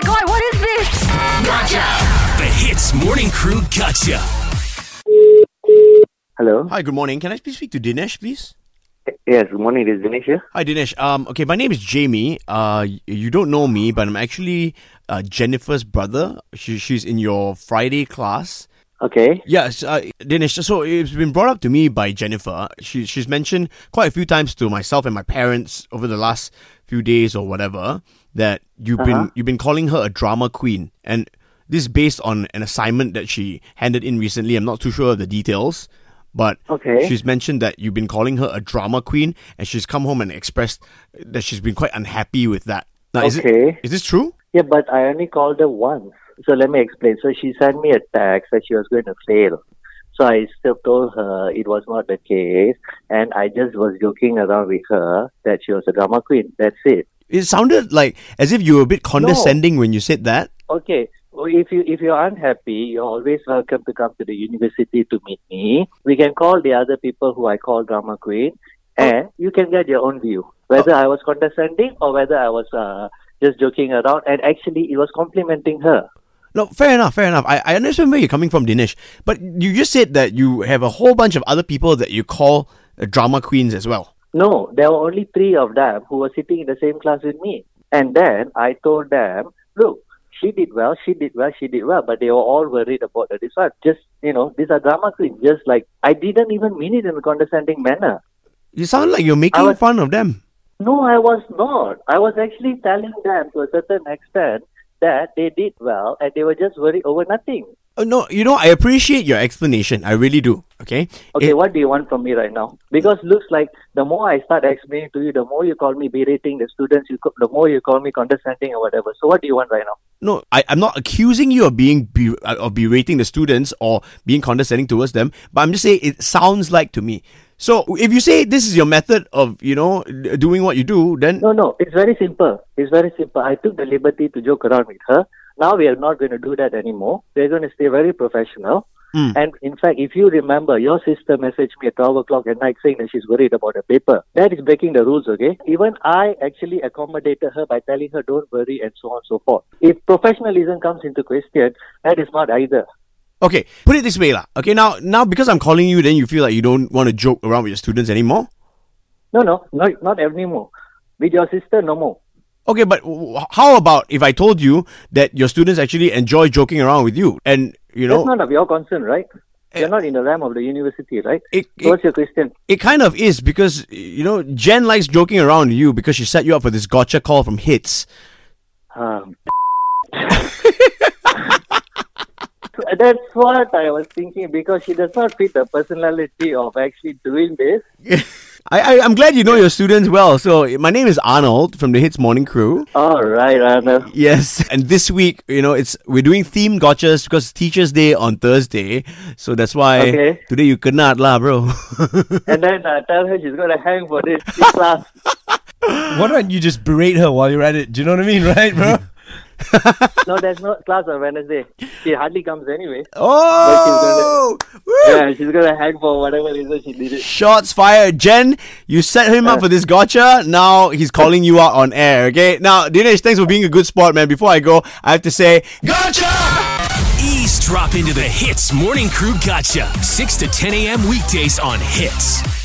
my god, what is this? The Hitz Morning Crew Gotcha. Hello. Hi, good morning. Can I please speak to Dinesh, please? Yes, good morning. This is Dinesh here. Hi, Dinesh. Um, okay, my name is Jamie. Uh, you don't know me, but I'm actually uh, Jennifer's brother. She, she's in your Friday class. Okay. Yes, uh, Dinesh. So it's been brought up to me by Jennifer. She she's mentioned quite a few times to myself and my parents over the last few days or whatever that you've been you've been calling her a drama queen, and this is based on an assignment that she handed in recently. I'm not too sure of the details, but Okay. she's mentioned that you've been calling her a drama queen, and she's come home and expressed that she's been quite unhappy with that. Now, Okay. is this true? Yeah, but I only called her once. So let me explain. So she sent me a text that she was going to fail. So I still told her it was not the case, and I just was joking around with her that she was a drama queen. That's it. It sounded like as if you were a bit condescending when you said that. Okay. Well, if you if you're unhappy, you're always welcome to come to the university to meet me. We can call the other people who I call drama queen, and you can get your own view whether I was condescending or whether I was uh, just joking around. And actually, it was complimenting her. No, fair enough, fair enough. I, I understand where you're coming from, Dinesh. But you just said that you have a whole bunch of other people that you call uh, drama queens as well. No, there were only three of them who were sitting in the same class with me. And then I told them, look, she did well, she did well, she did well, but they were all worried about the result. Just, you know, these are drama queens. Just like, I didn't even mean it in a condescending manner. You sound like you're making was- fun of them. No, I was not. I was actually telling them to a certain extent that they did well and they were just worried over nothing. Uh, no, you know, I appreciate your explanation. I really do. Okay. Okay, It- what do you want from me right now? Because looks like the more I start explaining to you, the more you call me berating the students, you the more you call me condescending or whatever. So what do you want right now? no, I, I'm not accusing you of being be, uh, of berating the students or being condescending towards them, but I'm just saying it sounds like to me. So if you say this is your method of you know doing what you do, then No, no, it's very simple. It's very simple. I took the liberty to joke around with her. Now we are not going to do that anymore. We're going to stay very professional. Hmm. And in fact, if you remember, your sister messaged me at 12 o'clock at night saying that she's worried about a paper. That is breaking the rules, okay? Even I actually accommodated her by telling her, don't worry, and so on and so forth. If professionalism comes into question, that is not either. Okay, put it this way, lah. Okay, now now because I'm calling you, then you feel like you don't want to joke around with your students anymore. No, no, not, not anymore. With your sister, no more. Okay, but how about if I told you that your students actually enjoy joking around with you, and you know, That's not of your concern, right? You're not in the realm of the university, right? It- so what's your question? it kind of is because you know Jen likes joking around you because she set you up for this gotcha call from Hitz. Um, that's what I was thinking because she does not fit the personality of actually doing this. I, I I'm glad you know your students well. So my name is Arnold from the Hitz Morning Crew. All right, Arnold. Yes, and this week, you know, it's we're doing theme gotchas because it's Teachers Day on Thursday, so that's why Okay. today you could not lah, bro. And then uh, tell her she's going to hang for this class. Why don't you just berate her while you're at it? Do you know what I mean, right, bro? No, there's no class on Wednesday. She hardly comes anyway. oh, Woo! Yeah, she's going to hang for whatever reason she did it. Shots fired. Jen, you set him up for this gotcha. Now he's calling you out on air, okay? Now, Dinesh, thanks for being a good sport, man. Before I go, I have to say, Gotcha! Eavesdrop into the Hitz Morning Crew Gotcha. 6 to 10 a.m. weekdays on Hitz.